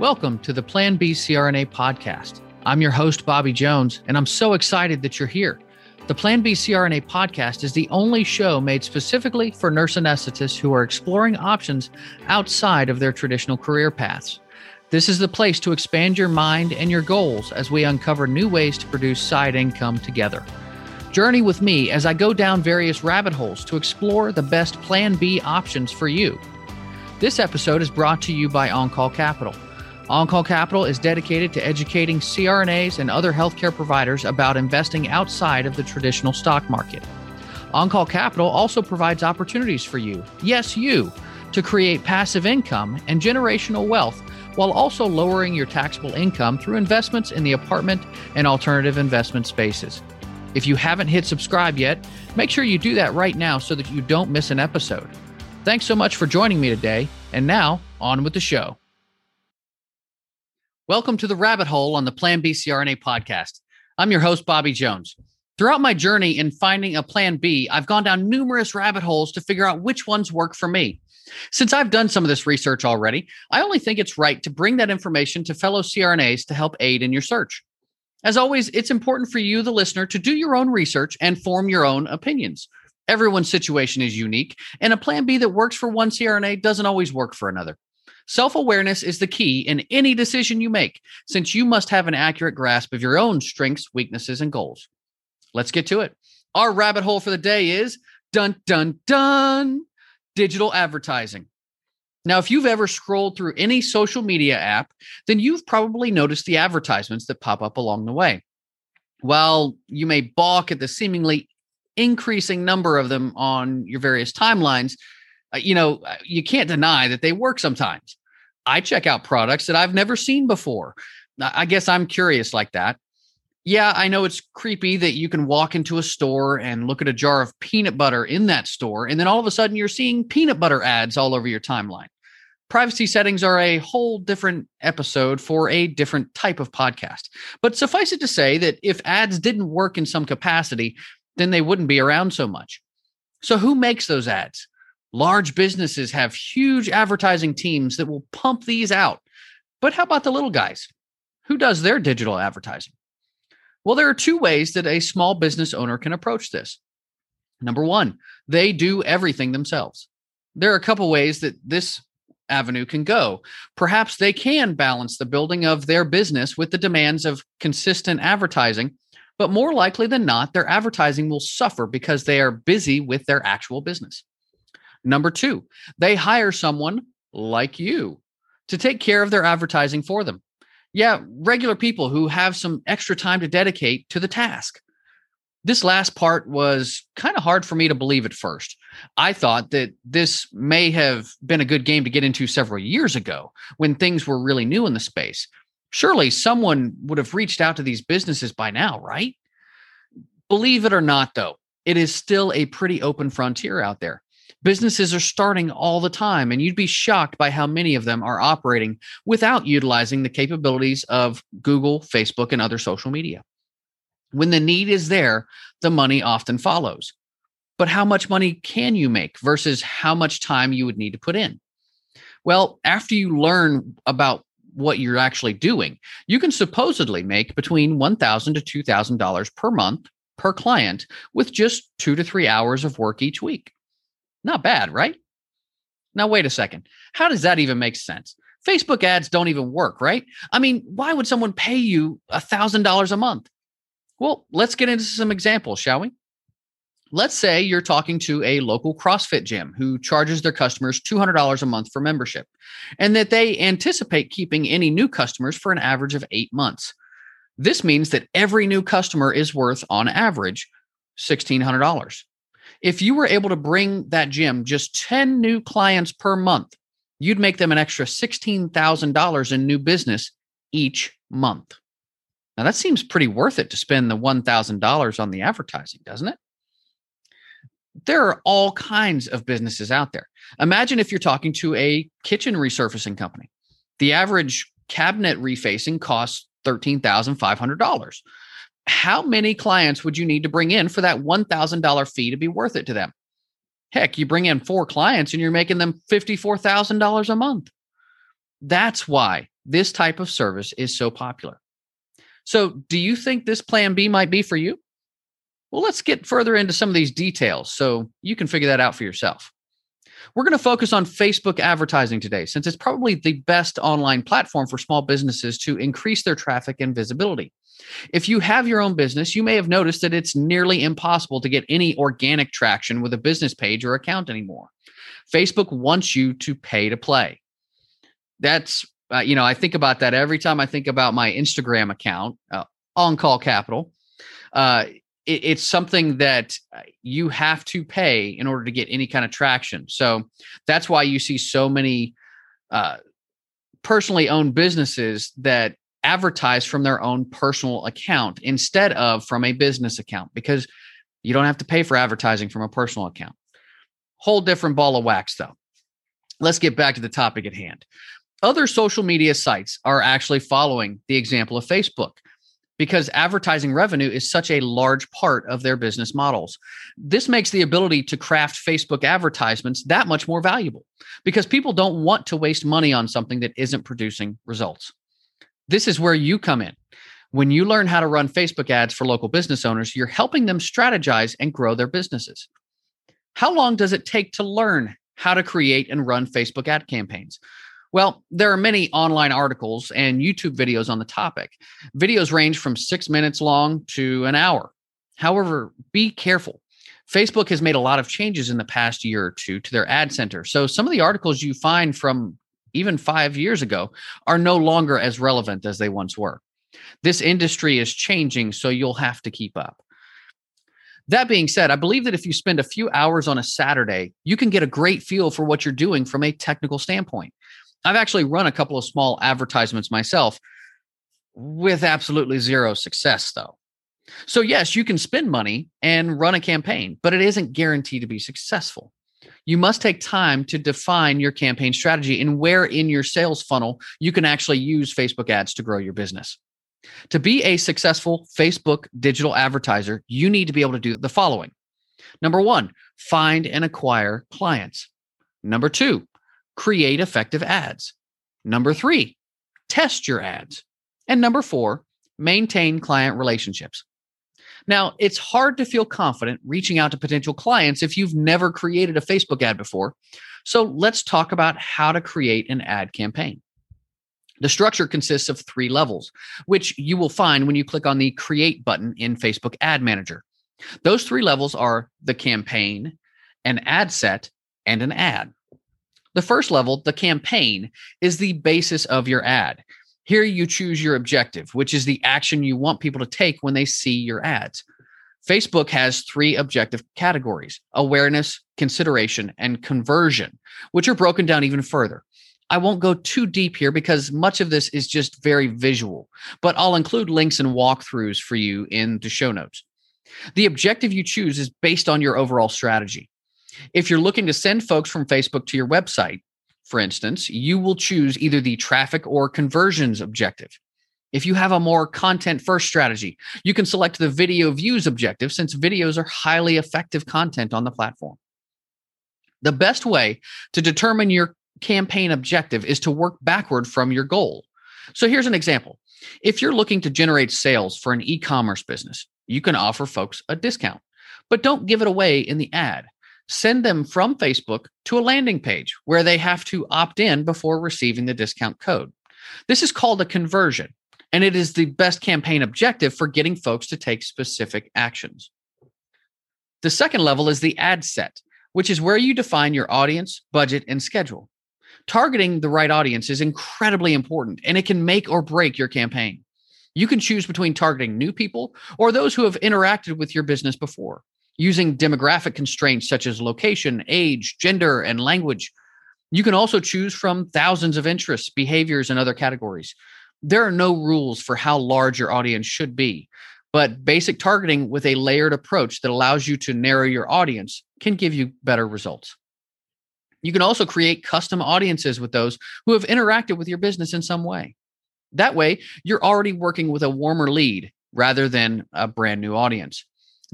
Welcome to the Plan B CRNA podcast. I'm your host, Bobby Jones, and I'm so excited that you're here. The Plan B CRNA podcast is the only show made specifically for nurse anesthetists who are exploring options outside of their traditional career paths. This is the place to expand your mind and your goals as we uncover new ways to produce side income together. Journey with me as I go down various rabbit holes to explore the best Plan B options for you. This episode is brought to you by OnCall Capital. OnCall Capital is dedicated to educating CRNAs and other healthcare providers about investing outside of the traditional stock market. OnCall Capital also provides opportunities for you, yes, you, to create passive income and generational wealth while also lowering your taxable income through investments in the apartment and alternative investment spaces. If you haven't hit subscribe yet, make sure you do that right now so that you don't miss an episode. Thanks so much for joining me today. And now, on with the show. Welcome to the rabbit hole on the Plan B CRNA podcast. I'm your host, Bobby Jones. Throughout my journey in finding a plan B, I've gone down numerous rabbit holes to figure out which ones work for me. Since I've done some of this research already, I only think it's right to bring that information to fellow CRNAs to help aid in your search. As always, it's important for you, the listener, to do your own research and form your own opinions. Everyone's situation is unique, and a plan B that works for one CRNA doesn't always work for another. Self awareness is the key in any decision you make, since you must have an accurate grasp of your own strengths, weaknesses, and goals. Let's get to it. Our rabbit hole for the day is dun dun dun digital advertising. Now, if you've ever scrolled through any social media app, then you've probably noticed the advertisements that pop up along the way. While you may balk at the seemingly increasing number of them on your various timelines, you know, uh, you can't deny that they work sometimes. I check out products that I've never seen before. I guess I'm curious like that. Yeah, I know it's creepy that you can walk into a store and look at a jar of peanut butter in that store, and then all of a sudden you're seeing peanut butter ads all over your timeline. Privacy settings are a whole different episode for a different type of podcast. But suffice it to say that if ads didn't work in some capacity, then they wouldn't be around so much. So, who makes those ads? Large businesses have huge advertising teams that will pump these out. But how about the little guys? Who does their digital advertising? Well, there are two ways that a small business owner can approach this. Number one, they do everything themselves. There are a couple ways that this avenue can go. Perhaps they can balance the building of their business with the demands of consistent advertising, but more likely than not, their advertising will suffer because they are busy with their actual business. Number two, they hire someone like you to take care of their advertising for them. Yeah, regular people who have some extra time to dedicate to the task. This last part was kind of hard for me to believe at first. I thought that this may have been a good game to get into several years ago when things were really new in the space. Surely someone would have reached out to these businesses by now, right? Believe it or not, though, it is still a pretty open frontier out there. Businesses are starting all the time, and you'd be shocked by how many of them are operating without utilizing the capabilities of Google, Facebook, and other social media. When the need is there, the money often follows. But how much money can you make versus how much time you would need to put in? Well, after you learn about what you're actually doing, you can supposedly make between $1,000 to $2,000 per month per client with just two to three hours of work each week. Not bad, right? Now, wait a second. How does that even make sense? Facebook ads don't even work, right? I mean, why would someone pay you $1,000 a month? Well, let's get into some examples, shall we? Let's say you're talking to a local CrossFit gym who charges their customers $200 a month for membership, and that they anticipate keeping any new customers for an average of eight months. This means that every new customer is worth, on average, $1,600 if you were able to bring that gym just 10 new clients per month, you'd make them an extra $16,000 in new business each month. Now, that seems pretty worth it to spend the $1,000 on the advertising, doesn't it? There are all kinds of businesses out there. Imagine if you're talking to a kitchen resurfacing company. The average cabinet refacing costs $13,500 how many clients would you need to bring in for that $1,000 fee to be worth it to them? Heck, you bring in four clients and you're making them $54,000 a month. That's why this type of service is so popular. So, do you think this plan B might be for you? Well, let's get further into some of these details so you can figure that out for yourself. We're going to focus on Facebook advertising today, since it's probably the best online platform for small businesses to increase their traffic and visibility. If you have your own business, you may have noticed that it's nearly impossible to get any organic traction with a business page or account anymore. Facebook wants you to pay to play. That's, uh, you know, I think about that every time I think about my Instagram account, uh, On Call Capital. Uh, it, it's something that uh, you have to pay in order to get any kind of traction. So that's why you see so many uh, personally owned businesses that advertise from their own personal account instead of from a business account because you don't have to pay for advertising from a personal account. Whole different ball of wax, though. Let's get back to the topic at hand. Other social media sites are actually following the example of Facebook because advertising revenue is such a large part of their business models. This makes the ability to craft Facebook advertisements that much more valuable because people don't want to waste money on something that isn't producing results. This is where you come in. When you learn how to run Facebook ads for local business owners, you're helping them strategize and grow their businesses. How long does it take to learn how to create and run Facebook ad campaigns? Well, there are many online articles and YouTube videos on the topic. Videos range from six minutes long to an hour. However, be careful. Facebook has made a lot of changes in the past year or two to their ad center. So some of the articles you find from even five years ago are no longer as relevant as they once were. This industry is changing, so you'll have to keep up. That being said, I believe that if you spend a few hours on a Saturday, you can get a great feel for what you're doing from a technical standpoint. I've actually run a couple of small advertisements myself with absolutely zero success, though. So, yes, you can spend money and run a campaign, but it isn't guaranteed to be successful. You must take time to define your campaign strategy and where in your sales funnel you can actually use Facebook ads to grow your business. To be a successful Facebook digital advertiser, you need to be able to do the following. Number one, find and acquire clients. Number two, create effective ads. Number three, test your ads. And number four, maintain client relationships. Now, it's hard to feel confident reaching out to potential clients if you've never created a Facebook ad before. So let's talk about how to create an ad campaign. The structure consists of three levels, which you will find when you click on the Create button in Facebook Ad Manager. Those three levels are the campaign, an ad set, and an ad. The first level, the campaign, is the basis of your ad. Here you choose your objective, which is the action you want people to take when they see your ads. Facebook has three objective categories awareness, consideration, and conversion, which are broken down even further. I won't go too deep here because much of this is just very visual, but I'll include links and walkthroughs for you in the show notes. The objective you choose is based on your overall strategy. If you're looking to send folks from Facebook to your website, for instance, you will choose either the traffic or conversions objective. If you have a more content first strategy, you can select the video views objective since videos are highly effective content on the platform. The best way to determine your campaign objective is to work backward from your goal. So here's an example. If you're looking to generate sales for an e commerce business, you can offer folks a discount, but don't give it away in the ad send them from Facebook to a landing page where they have to opt in before receiving the discount code. This is called a conversion, and it is the best campaign objective for getting folks to take specific actions. The second level is the ad set, which is where you define your audience, budget, and schedule. Targeting the right audience is incredibly important, and it can make or break your campaign. You can choose between targeting new people or those who have interacted with your business before using demographic constraints such as location, age, gender, and language. You can also choose from thousands of interests, behaviors, and other categories. There are no rules for how large your audience should be, but basic targeting with a layered approach that allows you to narrow your audience can give you better results. You can also create custom audiences with those who have interacted with your business in some way. That way, you're already working with a warmer lead rather than a brand new audience.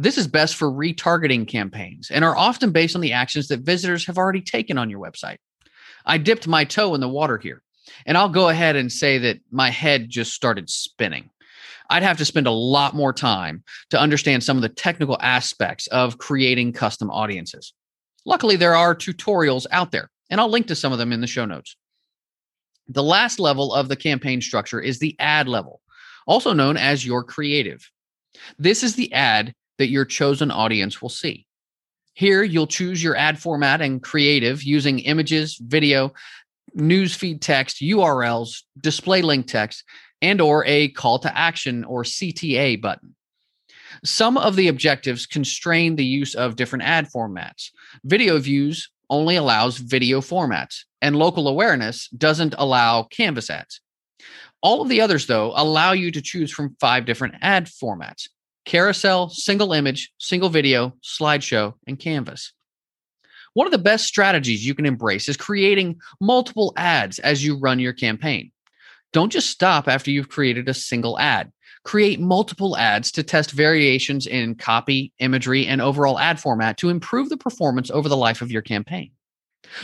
This is best for retargeting campaigns and are often based on the actions that visitors have already taken on your website. I dipped my toe in the water here. And I'll go ahead and say that my head just started spinning. I'd have to spend a lot more time to understand some of the technical aspects of creating custom audiences. Luckily, there are tutorials out there, and I'll link to some of them in the show notes. The last level of the campaign structure is the ad level, also known as your creative. This is the ad that your chosen audience will see. Here, you'll choose your ad format and creative using images, video, newsfeed text, URLs, display link text, and or a call to action or CTA button. Some of the objectives constrain the use of different ad formats. Video views only allows video formats, and local awareness doesn't allow canvas ads. All of the others, though, allow you to choose from five different ad formats carousel, single image, single video, slideshow, and canvas. One of the best strategies you can embrace is creating multiple ads as you run your campaign. Don't just stop after you've created a single ad. Create multiple ads to test variations in copy, imagery, and overall ad format to improve the performance over the life of your campaign.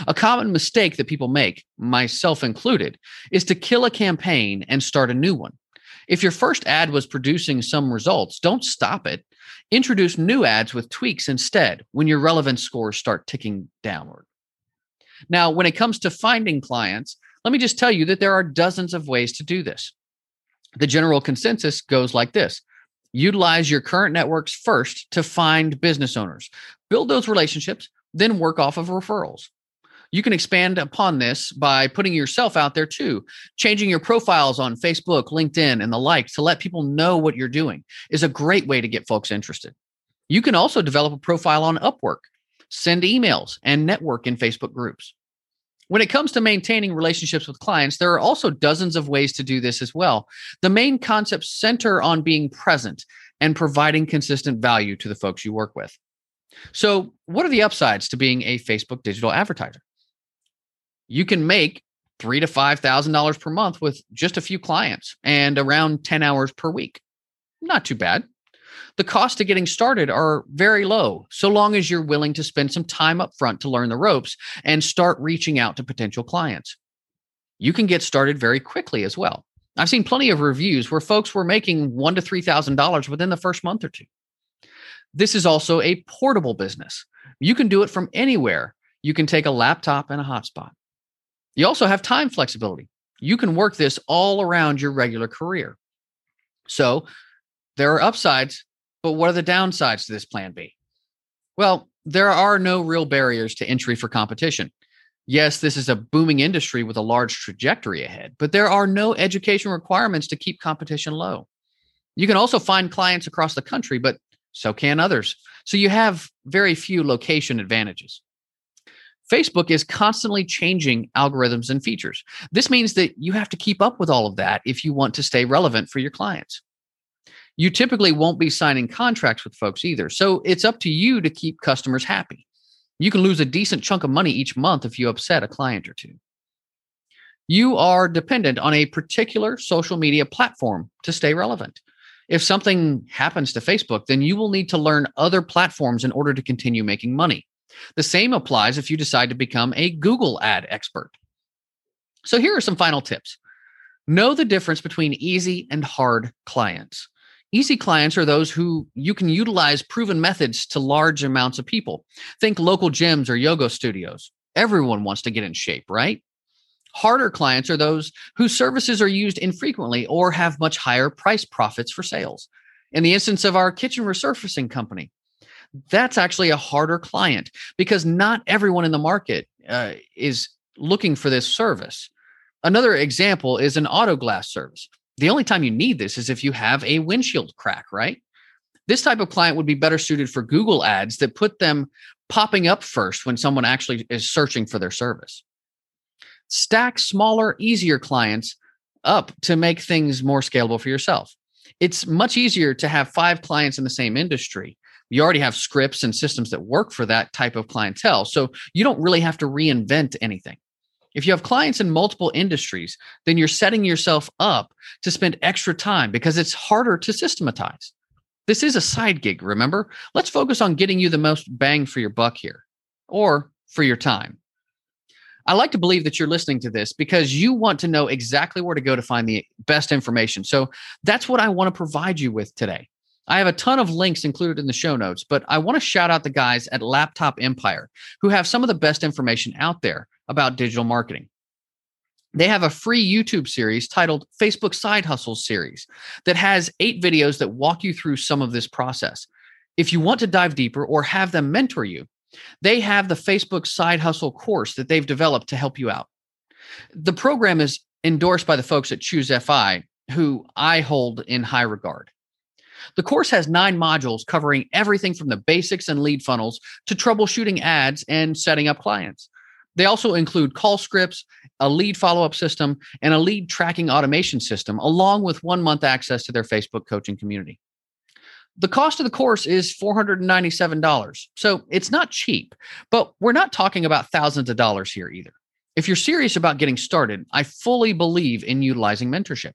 A common mistake that people make, myself included, is to kill a campaign and start a new one. If your first ad was producing some results, don't stop it. Introduce new ads with tweaks instead when your relevance scores start ticking downward. Now, when it comes to finding clients, let me just tell you that there are dozens of ways to do this. The general consensus goes like this utilize your current networks first to find business owners, build those relationships, then work off of referrals. You can expand upon this by putting yourself out there too. Changing your profiles on Facebook, LinkedIn, and the like to let people know what you're doing is a great way to get folks interested. You can also develop a profile on Upwork, send emails, and network in Facebook groups. When it comes to maintaining relationships with clients, there are also dozens of ways to do this as well. The main concepts center on being present and providing consistent value to the folks you work with. So, what are the upsides to being a Facebook digital advertiser? You can make three to five thousand dollars per month with just a few clients and around 10 hours per week. Not too bad the cost of getting started are very low, so long as you're willing to spend some time up front to learn the ropes and start reaching out to potential clients. You can get started very quickly as well. I've seen plenty of reviews where folks were making one to three thousand dollars within the first month or two. This is also a portable business. You can do it from anywhere. You can take a laptop and a hotspot. You also have time flexibility. You can work this all around your regular career. So there are upsides but what are the downsides to this plan B? Well, there are no real barriers to entry for competition. Yes, this is a booming industry with a large trajectory ahead, but there are no education requirements to keep competition low. You can also find clients across the country, but so can others. So you have very few location advantages. Facebook is constantly changing algorithms and features. This means that you have to keep up with all of that if you want to stay relevant for your clients you typically won't be signing contracts with folks either. So it's up to you to keep customers happy. You can lose a decent chunk of money each month if you upset a client or two. You are dependent on a particular social media platform to stay relevant. If something happens to Facebook, then you will need to learn other platforms in order to continue making money. The same applies if you decide to become a Google ad expert. So here are some final tips. Know the difference between easy and hard clients. Easy clients are those who you can utilize proven methods to large amounts of people. Think local gyms or yoga studios. Everyone wants to get in shape, right? Harder clients are those whose services are used infrequently or have much higher price profits for sales. In the instance of our kitchen resurfacing company, that's actually a harder client because not everyone in the market uh, is looking for this service. Another example is an auto glass service. The only time you need this is if you have a windshield crack, right? This type of client would be better suited for Google ads that put them popping up first when someone actually is searching for their service. Stack smaller, easier clients up to make things more scalable for yourself. It's much easier to have five clients in the same industry. You already have scripts and systems that work for that type of clientele. So you don't really have to reinvent anything. If you have clients in multiple industries, then you're setting yourself up to spend extra time because it's harder to systematize. This is a side gig, remember? Let's focus on getting you the most bang for your buck here or for your time. I like to believe that you're listening to this because you want to know exactly where to go to find the best information. So that's what I want to provide you with today. I have a ton of links included in the show notes, but I want to shout out the guys at Laptop Empire who have some of the best information out there about digital marketing. They have a free YouTube series titled Facebook Side Hustles Series that has eight videos that walk you through some of this process. If you want to dive deeper or have them mentor you, they have the Facebook Side Hustle course that they've developed to help you out. The program is endorsed by the folks at Choose FI, who I hold in high regard. The course has nine modules covering everything from the basics and lead funnels to troubleshooting ads and setting up clients. They also include call scripts, a lead follow up system, and a lead tracking automation system, along with one month access to their Facebook coaching community. The cost of the course is $497. So it's not cheap, but we're not talking about thousands of dollars here either. If you're serious about getting started, I fully believe in utilizing mentorship.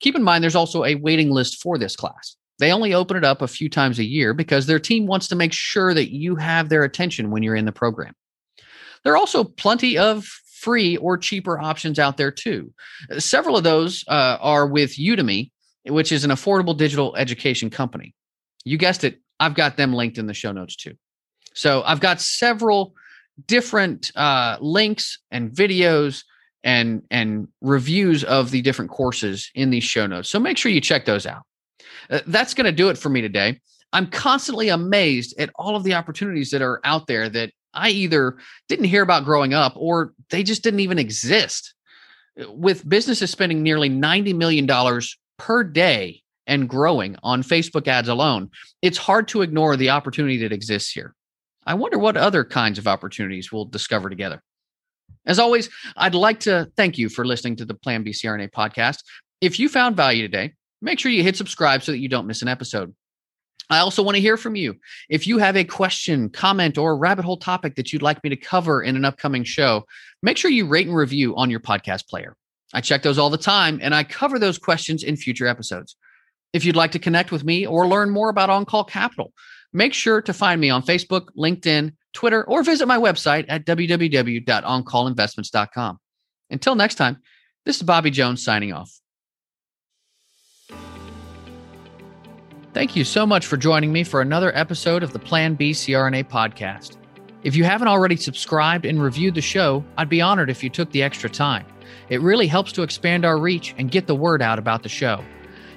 Keep in mind, there's also a waiting list for this class. They only open it up a few times a year because their team wants to make sure that you have their attention when you're in the program. There are also plenty of free or cheaper options out there too. Several of those uh, are with Udemy, which is an affordable digital education company. You guessed it, I've got them linked in the show notes too. So I've got several different uh, links and videos and and reviews of the different courses in these show notes. So make sure you check those out. Uh, that's going to do it for me today. I'm constantly amazed at all of the opportunities that are out there that I either didn't hear about growing up or they just didn't even exist. With businesses spending nearly $90 million per day and growing on Facebook ads alone, it's hard to ignore the opportunity that exists here. I wonder what other kinds of opportunities we'll discover together. As always, I'd like to thank you for listening to the Plan B CRNA podcast. If you found value today, make sure you hit subscribe so that you don't miss an episode. I also want to hear from you. If you have a question, comment, or rabbit hole topic that you'd like me to cover in an upcoming show, make sure you rate and review on your podcast player. I check those all the time and I cover those questions in future episodes. If you'd like to connect with me or learn more about On Call Capital, make sure to find me on Facebook, LinkedIn, Twitter, or visit my website at www.oncallinvestments.com. Until next time, this is Bobby Jones signing off. Thank you so much for joining me for another episode of the Plan B CRNA podcast. If you haven't already subscribed and reviewed the show, I'd be honored if you took the extra time. It really helps to expand our reach and get the word out about the show.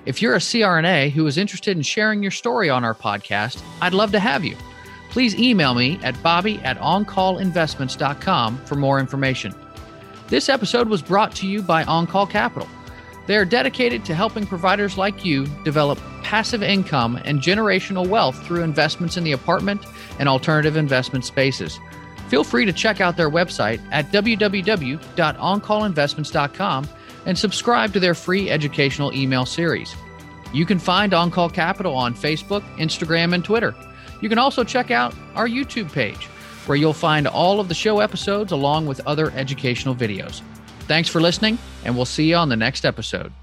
If you're a CRNA who is interested in sharing your story on our podcast, I'd love to have you. Please email me at bobby at oncallinvestments.com for more information. This episode was brought to you by OnCall Capital. They are dedicated to helping providers like you develop passive income and generational wealth through investments in the apartment and alternative investment spaces. Feel free to check out their website at www.oncallinvestments.com and subscribe to their free educational email series. You can find OnCall Capital on Facebook, Instagram, and Twitter. You can also check out our YouTube page, where you'll find all of the show episodes along with other educational videos. Thanks for listening, and we'll see you on the next episode.